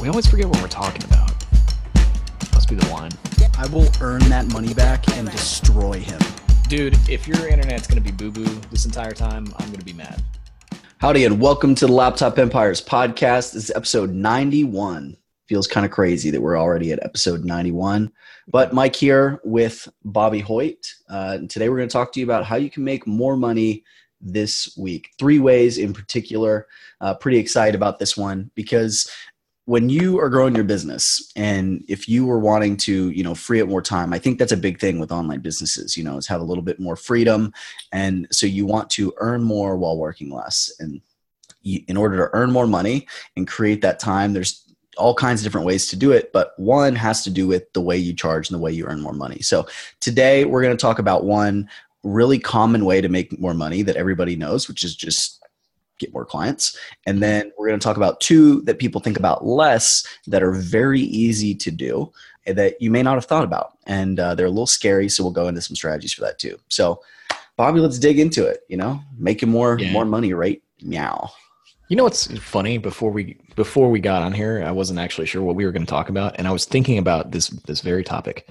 We always forget what we're talking about. Must be the wine. I will earn that money back and destroy him. Dude, if your internet's gonna be boo boo this entire time, I'm gonna be mad. Howdy, and welcome to the Laptop Empires podcast. This is episode 91. Feels kind of crazy that we're already at episode 91. But Mike here with Bobby Hoyt. Uh, today we're going to talk to you about how you can make more money this week. Three ways in particular. Uh, pretty excited about this one because when you are growing your business and if you were wanting to you know free up more time i think that's a big thing with online businesses you know is have a little bit more freedom. And so you want to earn more while working less. And you, in order to earn more money and create that time there's all kinds of different ways to do it but one has to do with the way you charge and the way you earn more money. So today we're going to talk about one really common way to make more money that everybody knows which is just get more clients. And then we're going to talk about two that people think about less that are very easy to do that you may not have thought about. And uh, they're a little scary. So we'll go into some strategies for that too. So, Bobby, let's dig into it. You know, making more Yeah. more money, right? Meow. You know what's funny? Before we before we got on here, I wasn't actually sure what we were going to talk about, and I was thinking about this this very topic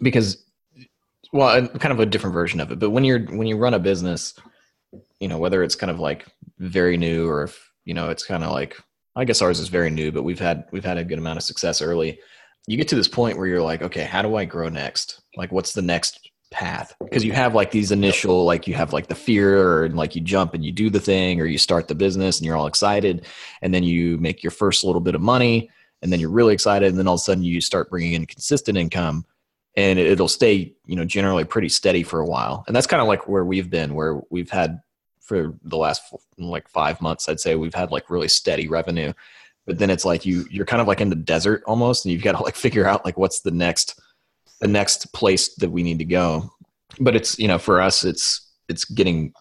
because, well, kind of a different version of it. But when you're when you run a business, you know whether it's kind of like very new or if you know it's kind of like I guess ours is very new, but we've had we've had a good amount of success early. You get to this point where you're like, okay, how do I grow next? Like, what's the next path? Because you have like these initial, like you have like the fear, or like you jump and you do the thing, or you start the business and you're all excited, and then you make your first little bit of money, and then you're really excited, and then all of a sudden you start bringing in consistent income, and it- it'll stay, you know, generally pretty steady for a while, and that's kind of like where we've been, where we've had for the last like five months, I'd say we've had like really steady revenue. But then it's like you you're kind of like in the desert almost, and you've got to like figure out like what's the next the next place that we need to go. But it's you know for us it's it's getting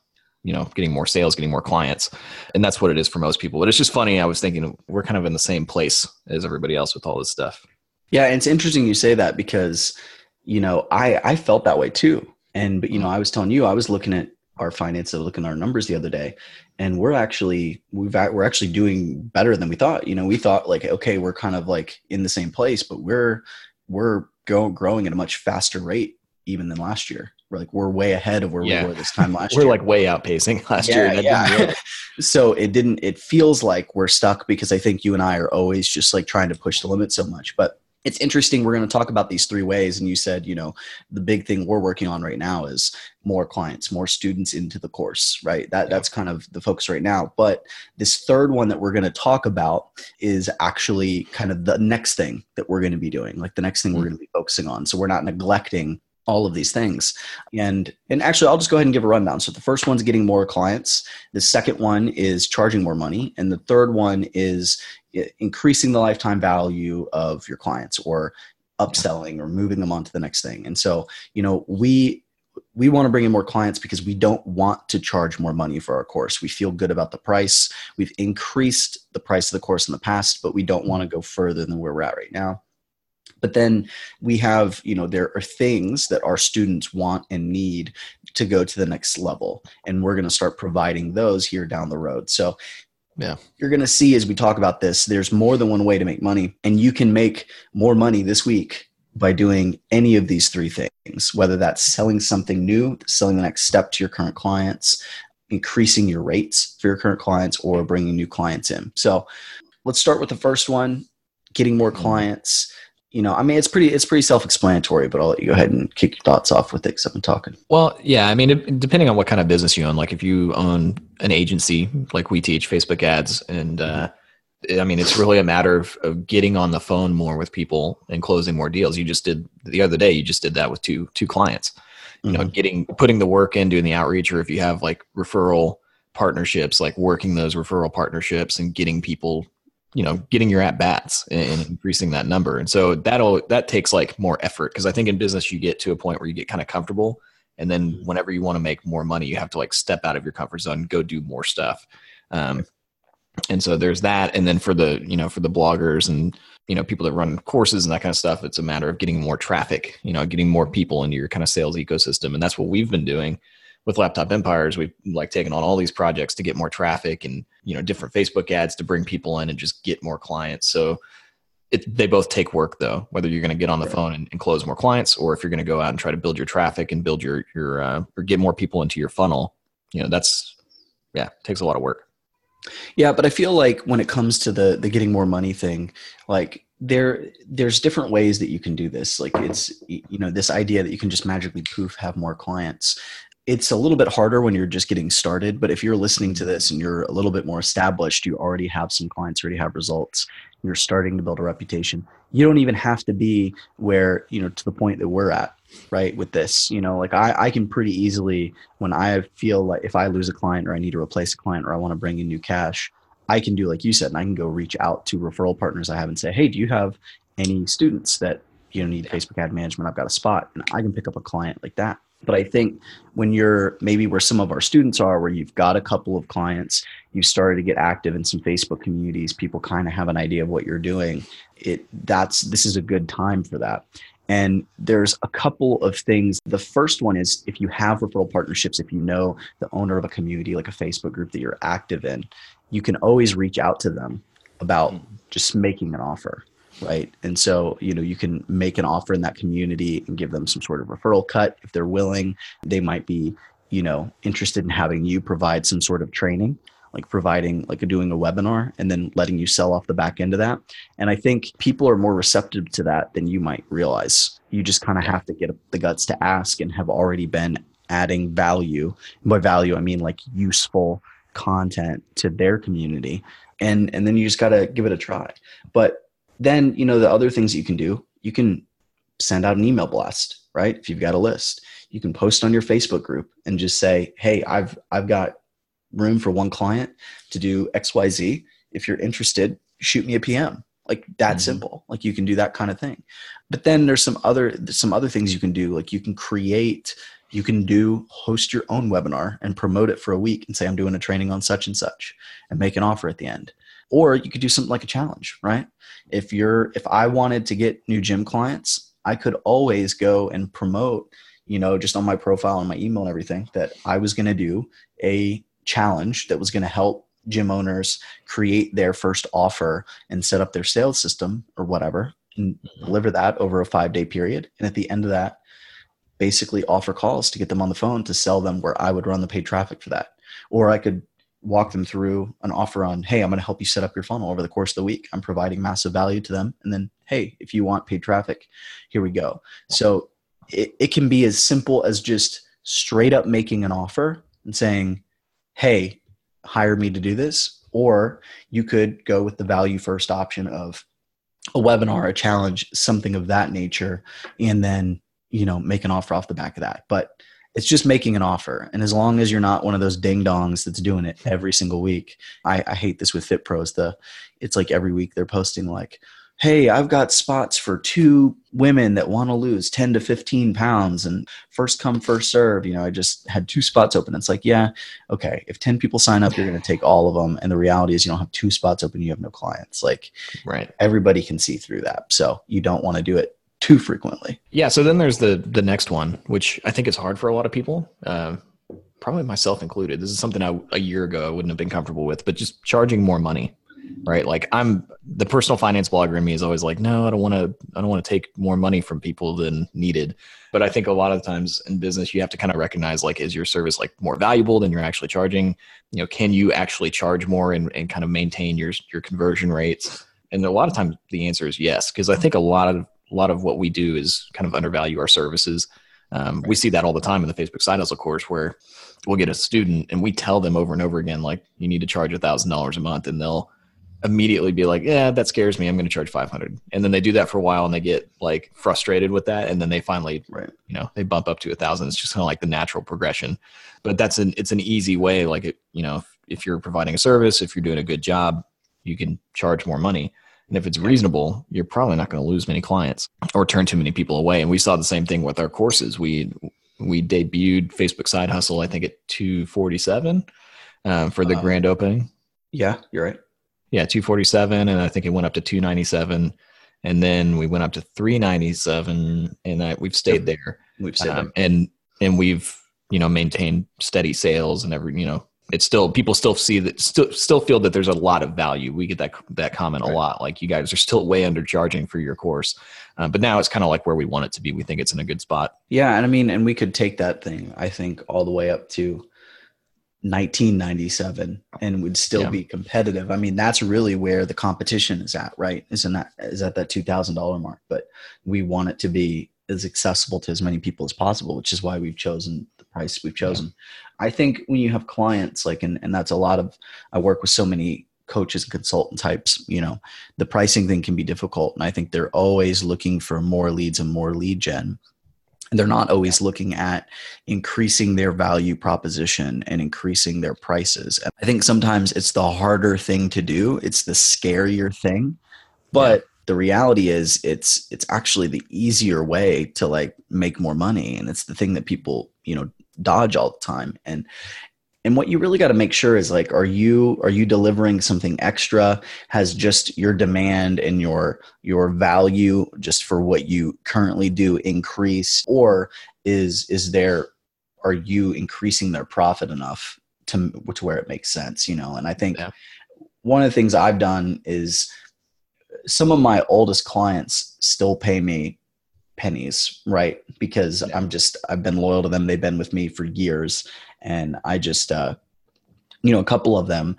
you know getting more sales, getting more clients, and that's what it is for most people. But it's just funny. I was thinking we're kind of in the same place as everybody else with all this stuff. Yeah, it's interesting you say that because you know I I felt that way too. And but you mm. know I was telling you I was looking at our finances, looking at our numbers the other day, and we're actually we've we're actually doing better than we thought. You know, we thought like okay, we're kind of like in the same place, but we're we're go, growing at a much faster rate even than last year. We're like we're way ahead of where Yeah. we were this time last year. We're like way outpacing last year. and that so it didn't it feels like we're stuck because i think you and i are always just like trying to push the limit so much but it's interesting we're going to talk about these three ways and you said you know the big thing we're working on right now is more clients more students into the course right that Yeah. that's kind of the focus right now but this third one that we're going to talk about is actually kind of the next thing that we're going to be doing like the next thing we're Mhm. going to be focusing on so we're not neglecting all of these things. And and actually i'll just go ahead and give a rundown. So the first one's getting more clients. The second one is charging more money. And the third one is eh, increasing the lifetime value of your clients or upselling or moving them on to the next thing. And so you know we we want to bring in more clients because we don't want to charge more money for our course. We feel good about the price. We've increased the price of the course in the past, but we don't want to go further than where we're at right now but then we have you know there are things that our students want and need to go to the next level and we're going to start providing those here down the road. So Yeah. you're going to see as we talk about this there's more than one way to make money and you can make more money this week by doing any of these three things whether that's selling something new selling the next step to your current clients increasing your rates for your current clients or bringing new clients in. So let's start with the first one getting more mm-hmm. clients you know i mean it's pretty it's pretty self-explanatory but i'll let you go ahead and kick your thoughts off with it because i've been talking Well, yeah, I mean, depending on what kind of business you own, like if you own an agency, like we teach Facebook ads, and uh, I mean, it's really a matter of, of getting on the phone more with people and closing more deals. You just did the other day. You just did that with two two clients. You know, Mhm. getting putting the work in, doing the outreach, or if you have like referral partnerships, like working those referral partnerships and getting people you know getting your at bats and increasing that number. And so that'll that takes like more effort because i think in business you get to a point where you get kind of comfortable and then mm-hmm. whenever you want to make more money you have to like step out of your comfort zone go do more stuff. Um, and so there's that and then for the you know for the bloggers and you know people that run courses and that kind of stuff it's a matter of getting more traffic you know getting more people into your kind of sales ecosystem and that's what we've been doing with laptop empires we've like taken on all these projects to get more traffic and you know different facebook ads to bring people in and just get more clients so it, they both take work though whether you're going to get on the right. phone and, and, close more clients or if you're going to go out and try to build your traffic and build your your uh, or get more people into your funnel you know that's yeah takes a lot of work yeah, but I feel like when it comes to the the getting more money thing, like there there's different ways that you can do this. Like it's you know this idea that you can just magically poof have more clients. It's a little bit harder when you're just getting started, but if you're listening to mm-hmm. this and you're a little bit more established, you already have some clients, already have results, you're starting to build a reputation. You don't even have to be where, you know, to the point that we're at right with this you know like I, I can pretty easily when i feel like if i lose a client or i need to replace a client or i want to bring in new cash i can do like you said and i can go reach out to referral partners i have and say hey do you have any students that you know need facebook ad management? I've got a spot and i can pick up a client like that but i think when you're maybe where some of our students are where you've got a couple of clients you started to get active in some facebook communities people kind of have an idea of what you're doing it that's this is a good time for that and there's a couple of things. The first one is if you have referral partnerships, if you know the owner of a community, like a Facebook group that you're active in, you can always reach out to them about hmm. just making an offer. Right. And so, you know, you can make an offer in that community and give them some sort of referral cut if they're willing. They might be, you know, interested in having you provide some sort of training like providing like doing a webinar and then letting you sell off the back end of that. And i think people are more receptive to that than you might realize. You just kind of have to get the guts to ask and have already been adding value. And by value i mean like useful content to their community. And and then you just got to give it a try. But then you know the other things you can do you can send out an email blast right? If you've got a list you can post on your facebook group and just say hey i've i've got room for one client to do xyz if you're interested shoot me a pm like that mm-hmm. simple. Like you can do that kind of thing. But then there's some other some other things you can do. Like you can create you can do host your own webinar and promote it for a week and say i'm doing a training on such and such and make an offer at the end or you could do something like a challenge right if you're if i wanted to get new gym clients i could always go and promote you know just on my profile and my email and everything that i was going to do a challenge that was going to help gym owners create their first offer and set up their sales system or whatever and mm-hmm. deliver that over a five day period. And at the end of that, basically offer calls to get them on the phone to sell them where I would run the paid traffic for that. Or I could walk them through an offer on, hey, I'm going to help you set up your funnel over the course of the week. I'm providing massive value to them. And then, hey, if you want paid traffic, here we go. So it, it can be as simple as just straight up making an offer and saying, hey, hire me to do this. Or you could go with the value first option of a webinar, a challenge, something of that nature, and then, you know, make an offer off the back of that. But it's just making an offer. And as long as you're not one of those ding dongs that's doing it every single week, I, I hate this with Fit Pros. The it's like every week they're posting like, hey, I've got spots for two women that want to lose 10 to 15 pounds and first come, first serve. You know, I just had two spots open. It's like, yeah, okay, if 10 people sign up, you're going to take all of them. And the reality is, you don't have two spots open, you have no clients. Like, right. Everybody can see through that. So you don't want to do it too frequently. Yeah. So then there's the the next one, which I think is hard for a lot of people. Uh, probably myself included. This is something I, a year ago I wouldn't have been comfortable with, but just charging more money right? Like I'm the personal finance blogger in me is always like, no, I don't want to, I don't want to take more money from people than needed. But I think a lot of times in business, you have to kind of recognize like, is your service like more valuable than you're actually charging? You know, can you actually charge more and, and kind of maintain your your conversion rates? And a lot of times the answer is yes, because I think a lot of a lot of what we do is kind of undervalue our services. Um, we see that all the time in the Facebook side hustle course where we'll get a student and we tell them over and over again, like, you need to charge a thousand dollars a month and they'll immediately be like, yeah, that scares me. I'm going to charge 500. And then they do that for a while and they get like frustrated with that. And then they finally, right. you know, they bump up to a thousand. It's just kind of like the natural progression, but that's an, it's an easy way. Like, it, you know, if, if you're providing a service, if you're doing a good job, you can charge more money. And if it's reasonable, you're probably not going to lose many clients or turn too many people away. And we saw the same thing with our courses. We we debuted Facebook Side Hustle, I think at 247 um, for the uh, grand opening. Yeah, you're right. Yeah, 247, and I think it went up to 297, and then we went up to 397, and I, we've stayed there. We've stayed um, and and we've you know maintained steady sales and every you know it's still people still see that still still feel that there's a lot of value. We get that that comment right. a lot. Like you guys are still way undercharging for your course, uh, but now it's kind of like where we want it to be. We think it's in a good spot. Yeah, and I mean, and we could take that thing. I think all the way up to 1997 and would still yeah. be competitive. I mean, that's really where the competition is at, right? Isn't that is at that two thousand dollar mark? But we want it to be as accessible to as many people as possible, which is why we've chosen price we've chosen. Yeah. I think when you have clients like, and, and that's a lot of, I work with so many coaches and consultant types, you know, the pricing thing can be difficult. And I think they're always looking for more leads and more lead gen. And they're not always looking at increasing their value proposition and increasing their prices. And I think sometimes it's the harder thing to do. It's the scarier thing. But the reality is it's it's actually the easier way to like make more money and it's the thing that people you know dodge all the time. And and what you really got to make sure is like are you are you delivering something extra? Has just your demand and your your value just for what you currently do increase or is is there are you increasing their profit enough to to where it makes sense you know? And i think yeah. one of the things i've done is some of my oldest clients still pay me pennies, right? Because yeah. I'm just I've been loyal to them. They've been with me for years, and I just uh, you know a couple of them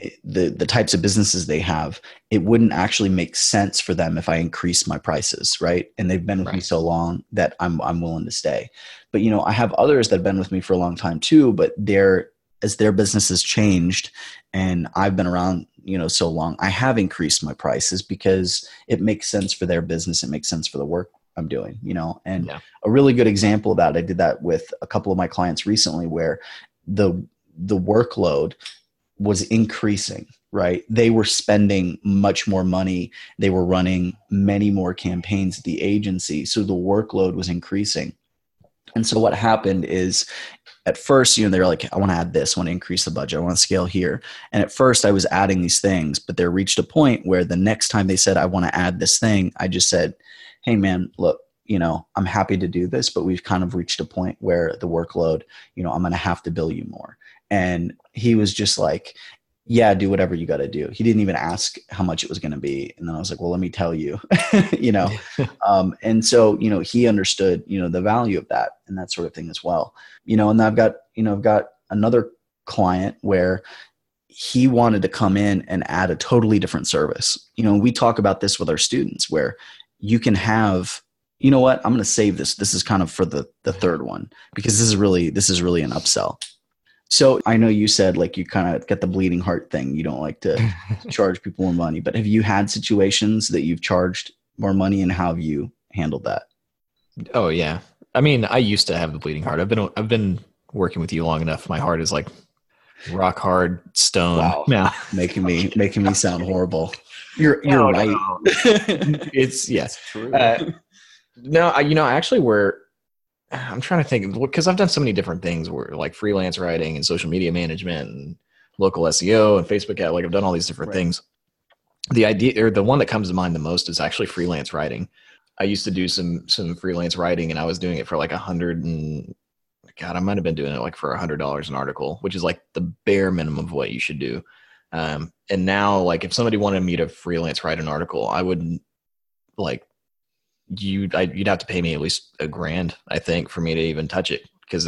eh, the the types of businesses they have it wouldn't actually make sense for them if i increase my prices right and they've been with right. me so long that i'm i'm willing to stay but you know i have others that have been with me for a long time too but they're as their business has changed and i've been around you know so long i have increased my prices because it makes sense for their business it makes sense for the work i'm doing you know and yeah. a really good example of that i did that with a couple of my clients recently where the the workload was increasing right they were spending much more money they were running many more campaigns at the agency so the workload was increasing and so what happened is at first, you know, they're like, I want to add this, I want to increase the budget, I want to scale here. And at first, I was adding these things, but there reached a point where the next time they said, I want to add this thing, I just said, Hey, man, look, you know, I'm happy to do this, but we've kind of reached a point where the workload, you know, I'm going to have to bill you more. And he was just like, yeah, do whatever you got to do. He didn't even ask how much it was going to be. And then I was like, well, let me tell you, you know? um, and so, you know, he understood, you know, the value of that and that sort of thing as well, you know, and I've got, you know, I've got another client where he wanted to come in and add a totally different service. You know, we talk about this with our students where you can have you know what i'm going to save this this is kind of for the the third one because this is really this is really an upsell so I know you said like you kind of get the bleeding heart thing. You don't like to charge people more money, but have you had situations that you've charged more money and how have you handled that? Oh yeah. I mean, I used to have the bleeding heart. I've been I've been working with you long enough. My heart is like rock hard stone. Wow. Yeah. making me making me sound horrible. You're you're no, right. No. it's yes. True. Uh, no, I, you know, actually, where I'm trying to think because I've done so many different things where like freelance writing and social media management and local SEO and Facebook ad. Like I've done all these different right. things. The idea or the one that comes to mind the most is actually freelance writing. I used to do some some freelance writing and I was doing it for like a hundred and God, I might have been doing it like for a hundred dollars an article, which is like the bare minimum of what you should do. Um, and now, like, if somebody wanted me to freelance write an article, I would like you I, you'd have to pay me at least a grand, I think, for me to even touch it because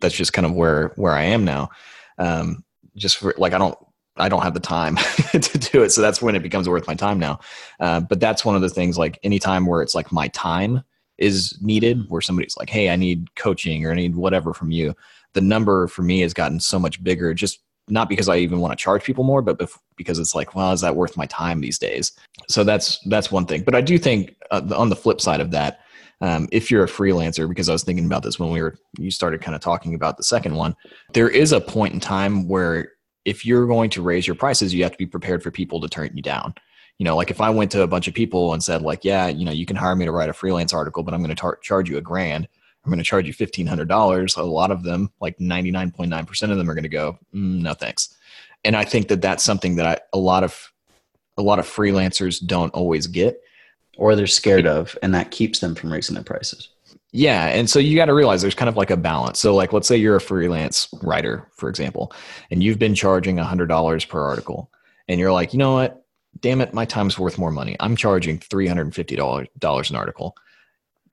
that's just kind of where where I am now. Um, just for, like I don't I don't have the time to do it, so that's when it becomes worth my time now. Uh, but that's one of the things like anytime where it's like my time is needed, where somebody's like, "Hey, I need coaching or I need whatever from you." The number for me has gotten so much bigger just not because I even want to charge people more, but because it's like, well, is that worth my time these days? So that's that's one thing. But I do think uh, on the flip side of that, um, if you're a freelancer, because I was thinking about this when we were you started kind of talking about the second one, there is a point in time where if you're going to raise your prices, you have to be prepared for people to turn you down. You know, like if I went to a bunch of people and said, like, yeah, you know, you can hire me to write a freelance article, but I'm going to tar- charge you a grand. I'm going to charge you $1,500. A lot of them, like 99.9% of them, are going to go, mm, no thanks. And I think that that's something that I, a lot of a lot of freelancers don't always get or they're scared of and that keeps them from raising their prices. Yeah and so you got to realize there's kind of like a balance. So like let's say you're a freelance writer for example and you've been charging $100 per article and you're like you know what? Damn it my time's worth more money. I'm charging $350 an article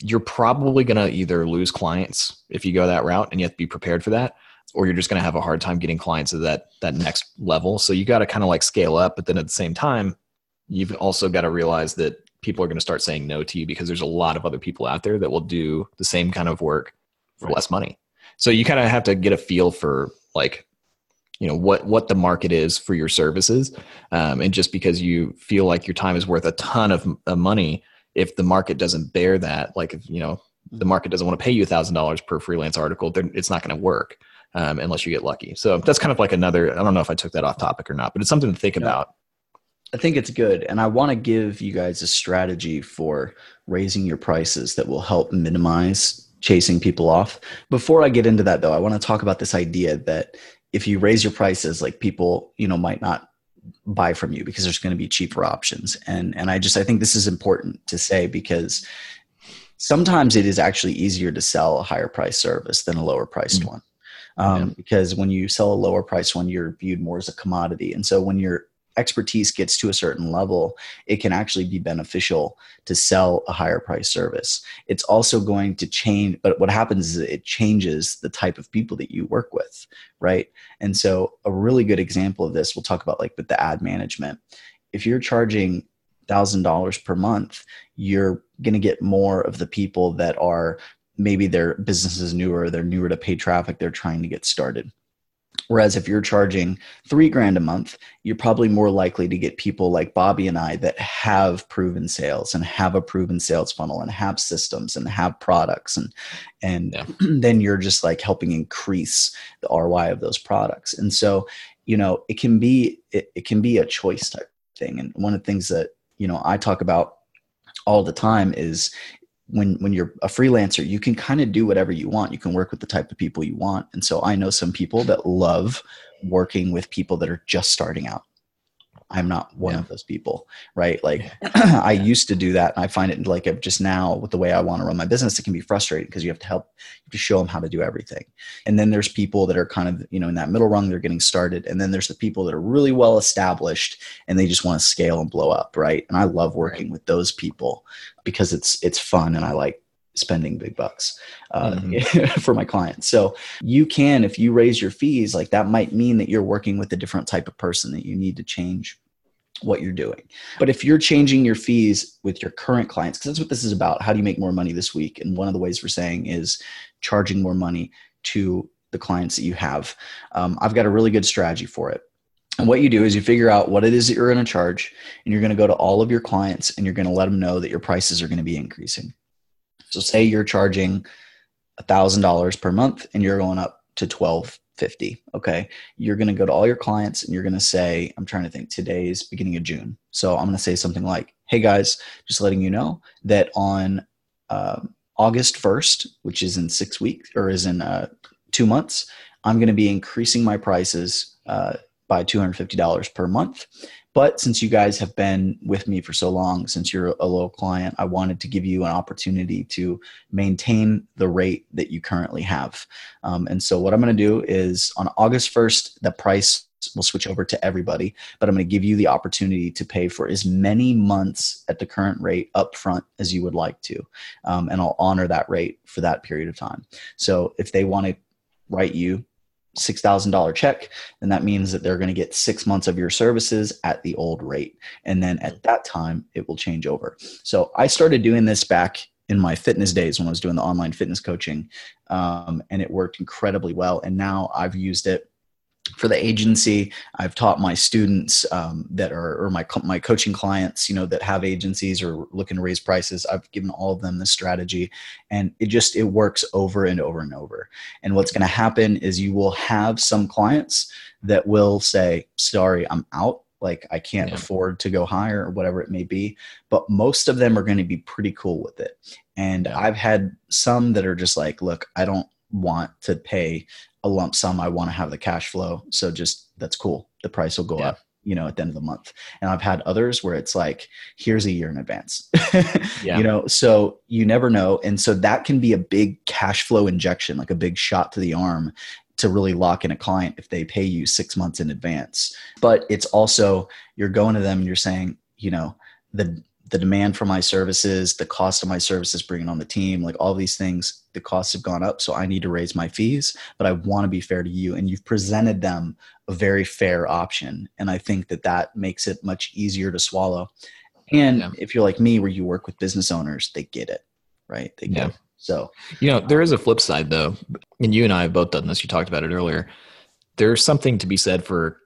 you're probably going to either lose clients if you go that route and you have to be prepared for that or you're just going to have a hard time getting clients at that that next level so you got to kind of like scale up but then at the same time you've also got to realize that people are going to start saying no to you because there's a lot of other people out there that will do the same kind of work for right. less money so you kind of have to get a feel for like you know what what the market is for your services um, and just because you feel like your time is worth a ton of, of money if the market doesn't bear that like if you know the market doesn't want to pay you a thousand dollars per freelance article then it's not going to work um, unless you get lucky. So that's kind of like another. I don't know if I took that off topic or not, but it's something to think about. I think it's good, and I want to give you guys a strategy for raising your prices that will help minimize chasing people off. Before I get into that, though, I want to talk about this idea that if you raise your prices, like people, you know, might not buy from you because there's going to be cheaper options and and i just i think this is important to say because sometimes it is actually easier to sell a higher price service than a lower priced mm-hmm. one um, yeah. because when you sell a lower price one, you're viewed more as a commodity. And so when your expertise gets to a certain level, it can actually be beneficial to sell a higher price service. It's also going to change, but what happens is it changes the type of people that you work with, right? And so a really good example of this, we'll talk about like with the ad management. If you're charging thousand dollars per month, you're going to get more of the people that are maybe their business is newer, they're newer to pay traffic, they're trying to get started. Whereas if you're charging three grand a month, you're probably more likely to get people like Bobby and I that have proven sales and have a proven sales funnel and have systems and have products and and yeah. then you're just like helping increase the ROI of those products. And so, you know, it can be it, it can be a choice type thing. And one of the things that, you know, I talk about all the time is when when you're a freelancer you can kind of do whatever you want. You can work with the type of people you want. And so i know some people that love working with people that are just starting out I'm not one yeah. of those people, right? Like I used to do that. And I find it like just now with the way I want to run my business, it can be frustrating because you have to help, you have to show them how to do everything. And then there's people that are kind of, you know, in that middle rung, they're getting started. And then there's the people that are really well established and they just want to scale and blow up, right? And I love working right. with those people because it's, it's fun and I like spending big bucks uh, mm-hmm. for my clients. So you can, if you raise your fees, like that might mean that you're working with a different type of person that you need to change what you're doing. But if you're changing your fees with your current clients, because that's what this is about, how do you make more money this week? And one of the ways we're saying is charging more money to the clients that you have. Um, I've got a really good strategy for it. And what you do is you figure out what it is that you're going to charge, and you're going to go to all of your clients and you're going to let them know that your prices are going to be increasing. So say you're charging $1,000 per month and you're going up to 1250 okay? You're going to go to all your clients and you're going to say i'm trying to think today's beginning of june. So i'm going to say something like hey guys just letting you know that on uh, august 1st which is in six weeks or is in uh, two months i'm going to be increasing my prices uh, by $250 per month but since you guys have been with me for so long, since you're a low client, I wanted to give you an opportunity to maintain the rate that you currently have. Um, and so, what I'm going to do is on August 1st, the price will switch over to everybody, but I'm going to give you the opportunity to pay for as many months at the current rate upfront as you would like to. Um, and I'll honor that rate for that period of time. So, if they want to write you $6,000 check, then that means that they're going to get six months of your services at the old rate. And then at that time, it will change over. So I started doing this back in my fitness days when I was doing the online fitness coaching, um, and it worked incredibly well. And now I've used it for the agency. I've taught my students um, that are or my my coaching clients you know that have agencies or looking to raise prices. I've given all of them this strategy and it just it works over and over and over. And what's going to happen is you will have some clients that will say sorry i'm out. Like i can't yeah. afford to go higher or whatever it may be. But most of them are going to be pretty cool with it. And yeah. i've had some that are just like look i don't want to pay a lump sum. I want to have the cash flow. So just that's cool. The price will go yeah. up, you know, at the end of the month. And I've had others where it's like, here's a year in advance. yeah. You know, so you never know. And so that can be a big cash flow injection, like a big shot to the arm to really lock in a client if they pay you six months in advance. But it's also you're going to them and you're saying, you know, the the demand for my services, the cost of my services bringing on the team, like all these things, the costs have gone up. So I need to raise my fees, but I want to be fair to you. And you've presented them a very fair option. And I think that that makes it much easier to swallow. And yeah. if you're like me, where you work with business owners, they get it, right? They get yeah. it. So, you know, there is a flip side though. And you and I have both done this. You talked about it earlier. There's something to be said for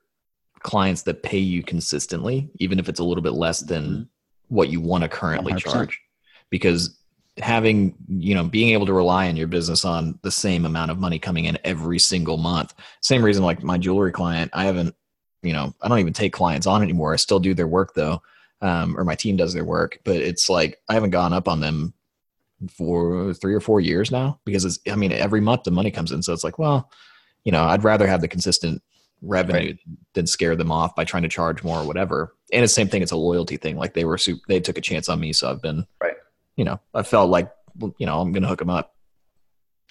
clients that pay you consistently, even if it's a little bit less than mm-hmm what you want to currently 100%. charge. Because having you know being able to rely on your business on the same amount of money coming in every single month. Same reason like my jewelry client i haven't you know i don't even take clients on anymore. I still do their work though um, or my team does their work. But it's like i haven't gone up on them for three or four years now because it's i mean every month the money comes in. So it's like well you know i'd rather have the consistent revenue right. than scare them off by trying to charge more or whatever. And it's the same thing. It's a loyalty thing. Like they were, super, they took a chance on me. So I've been, right. You know, I felt like, you know, I'm going to hook them up.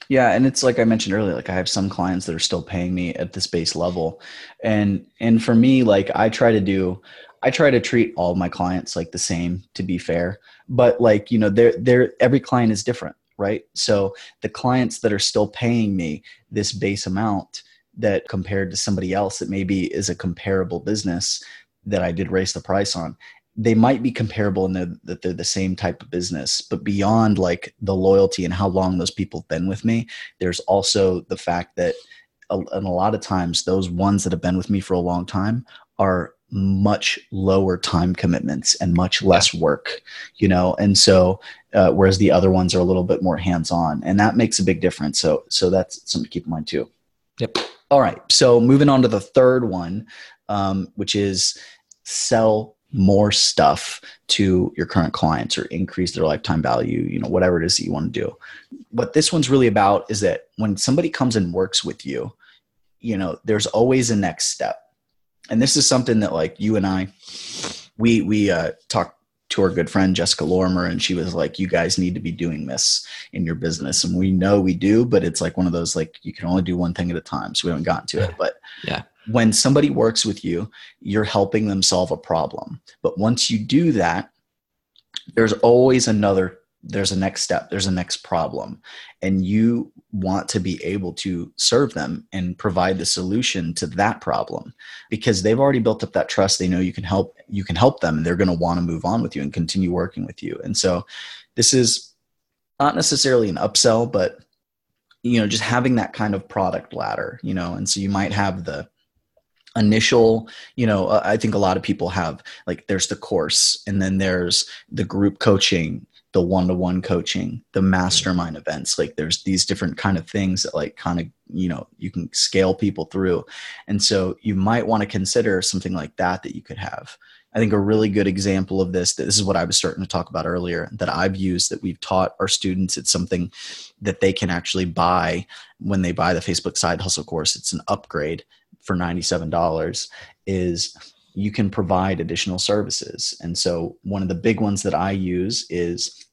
Yeah, and it's like I mentioned earlier, like I have some clients that are still paying me at this base level. And and for me, like I try to do I try to treat all my clients like the same to be fair. But like, you know, they're they're every client is different, right? So the clients that are still paying me this base amount, that compared to somebody else that maybe is a comparable business that I did raise the price on, they might be comparable in the, that they're the same type of business, but beyond like the loyalty and how long those people have been with me, there's also the fact that a, and a lot of times those ones that have been with me for a long time are much lower time commitments and much less work you know? And so uh, whereas the other ones are a little bit more hands on and that makes a big difference. So so that's something to keep in mind too. Yep all right. So moving on to the third one, um, which is sell more stuff to your current clients or increase their lifetime value, you know, whatever it is that you want to do. What this one's really about is that when somebody comes and works with you, you know, there's always a next step. And this is something that like you and I, we, we, uh, talk to our good friend Jessica Lorimer, and she was like, "You guys need to be doing this in your business." And we know we do, but it's like one of those like you can only do one thing at a time. So we haven't gotten to it, but yeah. When somebody works with you, you're helping them solve a problem. But once you do that, there's always another there's a next step there's a next problem. And you want to be able to serve them and provide the solution to that problem because they've already built up that trust. They know you can help you can help them and they're going to want to move on with you and continue working with you. And so this is not necessarily an upsell but you know just having that kind of product ladder you know and so you might have the initial you know uh, i think a lot of people have like there's the course and then there's the group coaching the one-to-one coaching the mastermind events like there's these different kind of things that like kind of you know you can scale people through. And so you might want to consider something like that that you could have. I think a really good example of this that this is what i was starting to talk about earlier that i've used that we've taught our students. It's something that they can actually buy when they buy the facebook side hustle course. It's an upgrade for $97 is you can provide additional services. And so, one of the big ones that I use is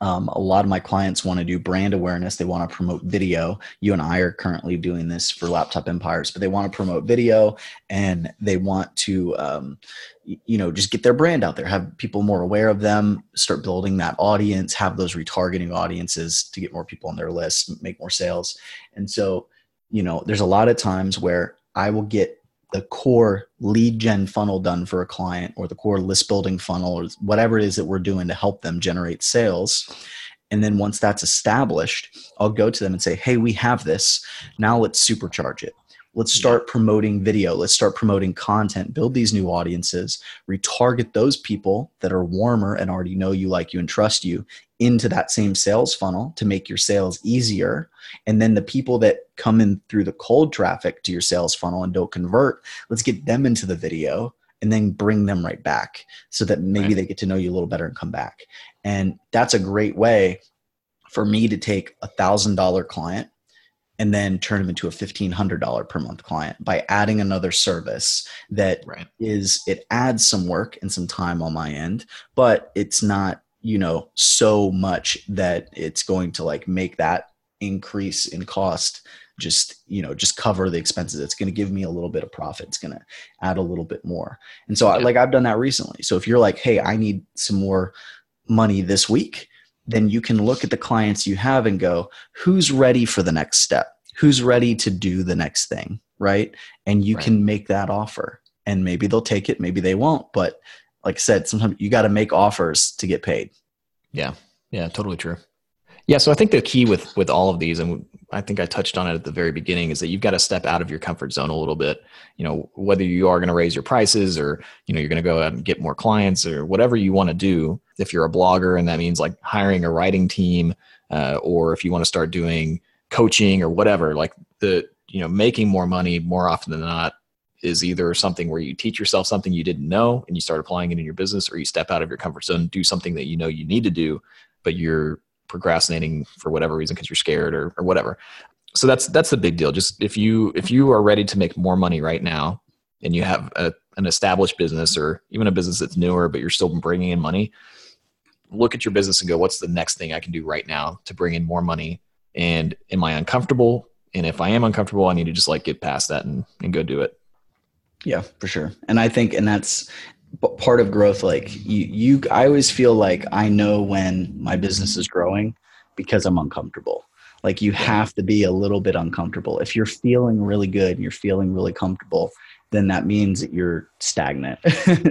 um, a lot of my clients want to do brand awareness. They want to promote video. You and I are currently doing this for Laptop Empires, but they want to promote video and they want to, um, you know, just get their brand out there, have people more aware of them, start building that audience, have those retargeting audiences to get more people on their list, make more sales. And so, you know, there's a lot of times where I will get the core lead gen funnel done for a client or the core list building funnel or whatever it is that we're doing to help them generate sales. And then once that's established, I'll go to them and say, hey, we have this. Now let's supercharge it. Let's start promoting video. Let's start promoting content, build these new audiences, retarget those people that are warmer and already know you, like you, and trust you into that same sales funnel to make your sales easier. And then the people that come in through the cold traffic to your sales funnel and don't convert, let's get them into the video and then bring them right back so that maybe right. they get to know you a little better and come back. And that's a great way for me to take a thousand dollar client and then turn them into a $1500 per month client by adding another service that right. is it adds some work and some time on my end but it's not you know so much that it's going to like make that increase in cost just you know just cover the expenses it's going to give me a little bit of profit it's going to add a little bit more and so yeah. I, like i've done that recently so if you're like hey i need some more money this week then you can look at the clients you have and go, who's ready for the next step? Who's ready to do the next thing? Right. And you right. can make that offer. And maybe they'll take it, maybe they won't. But like I said, sometimes you got to make offers to get paid. Yeah. Yeah. Totally true. Yeah, so I think the key with with all of these, and I think I touched on it at the very beginning, is that you've got to step out of your comfort zone a little bit. You know, whether you are going to raise your prices, or you know, you're going to go out and get more clients, or whatever you want to do. If you're a blogger, and that means like hiring a writing team, uh, or if you want to start doing coaching or whatever, like the you know, making more money more often than not is either something where you teach yourself something you didn't know and you start applying it in your business, or you step out of your comfort zone, do something that you know you need to do, but you're procrastinating for whatever reason because you're scared or, or whatever. So that's that's the big deal. Just if you if you are ready to make more money right now and you have a, an established business or even a business that's newer but you're still bringing in money look at your business and go what's the next thing i can do right now to bring in more money? And am i uncomfortable? And if i am uncomfortable i need to just like get past that and, and go do it. Yeah for sure. And i think and that's part of growth like you you i always feel like i know when my business is growing because i'm uncomfortable. Like you have to be a little bit uncomfortable. If you're feeling really good and you're feeling really comfortable then that means that you're stagnant.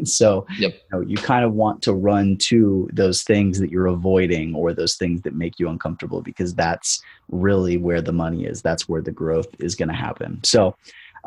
So yep. you, know, you kind of want to run to those things that you're avoiding or those things that make you uncomfortable because that's really where the money is. That's where the growth is going to happen. So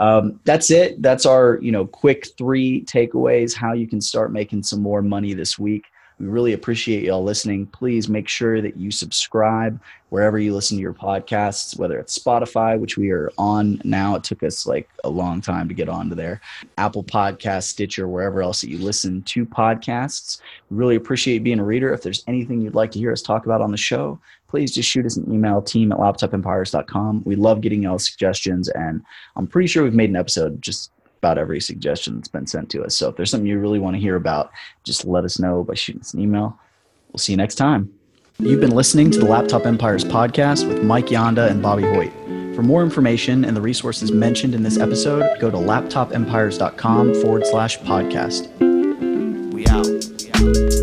um, that's it. That's our you know quick three takeaways how you can start making some more money this week. We really appreciate y'all listening. Please make sure that you subscribe wherever you listen to your podcasts, whether it's Spotify, which we are on now. It took us like a long time to get onto there. Apple Podcast, Stitcher, wherever else that you listen to podcasts. We really appreciate being a reader. If there's anything you'd like to hear us talk about on the show, please just shoot us an email, team at laptopempires.com. We love getting y'all suggestions, and I'm pretty sure we've made an episode just about every suggestion that's been sent to us. So if there's something you really want to hear about, just let us know by shooting us an email. We'll see you next time. You've been listening to the Laptop Empires podcast with Mike Yanda and Bobby Hoyt. For more information and the resources mentioned in this episode, go to laptopempires.com forward slash podcast. We out. We out.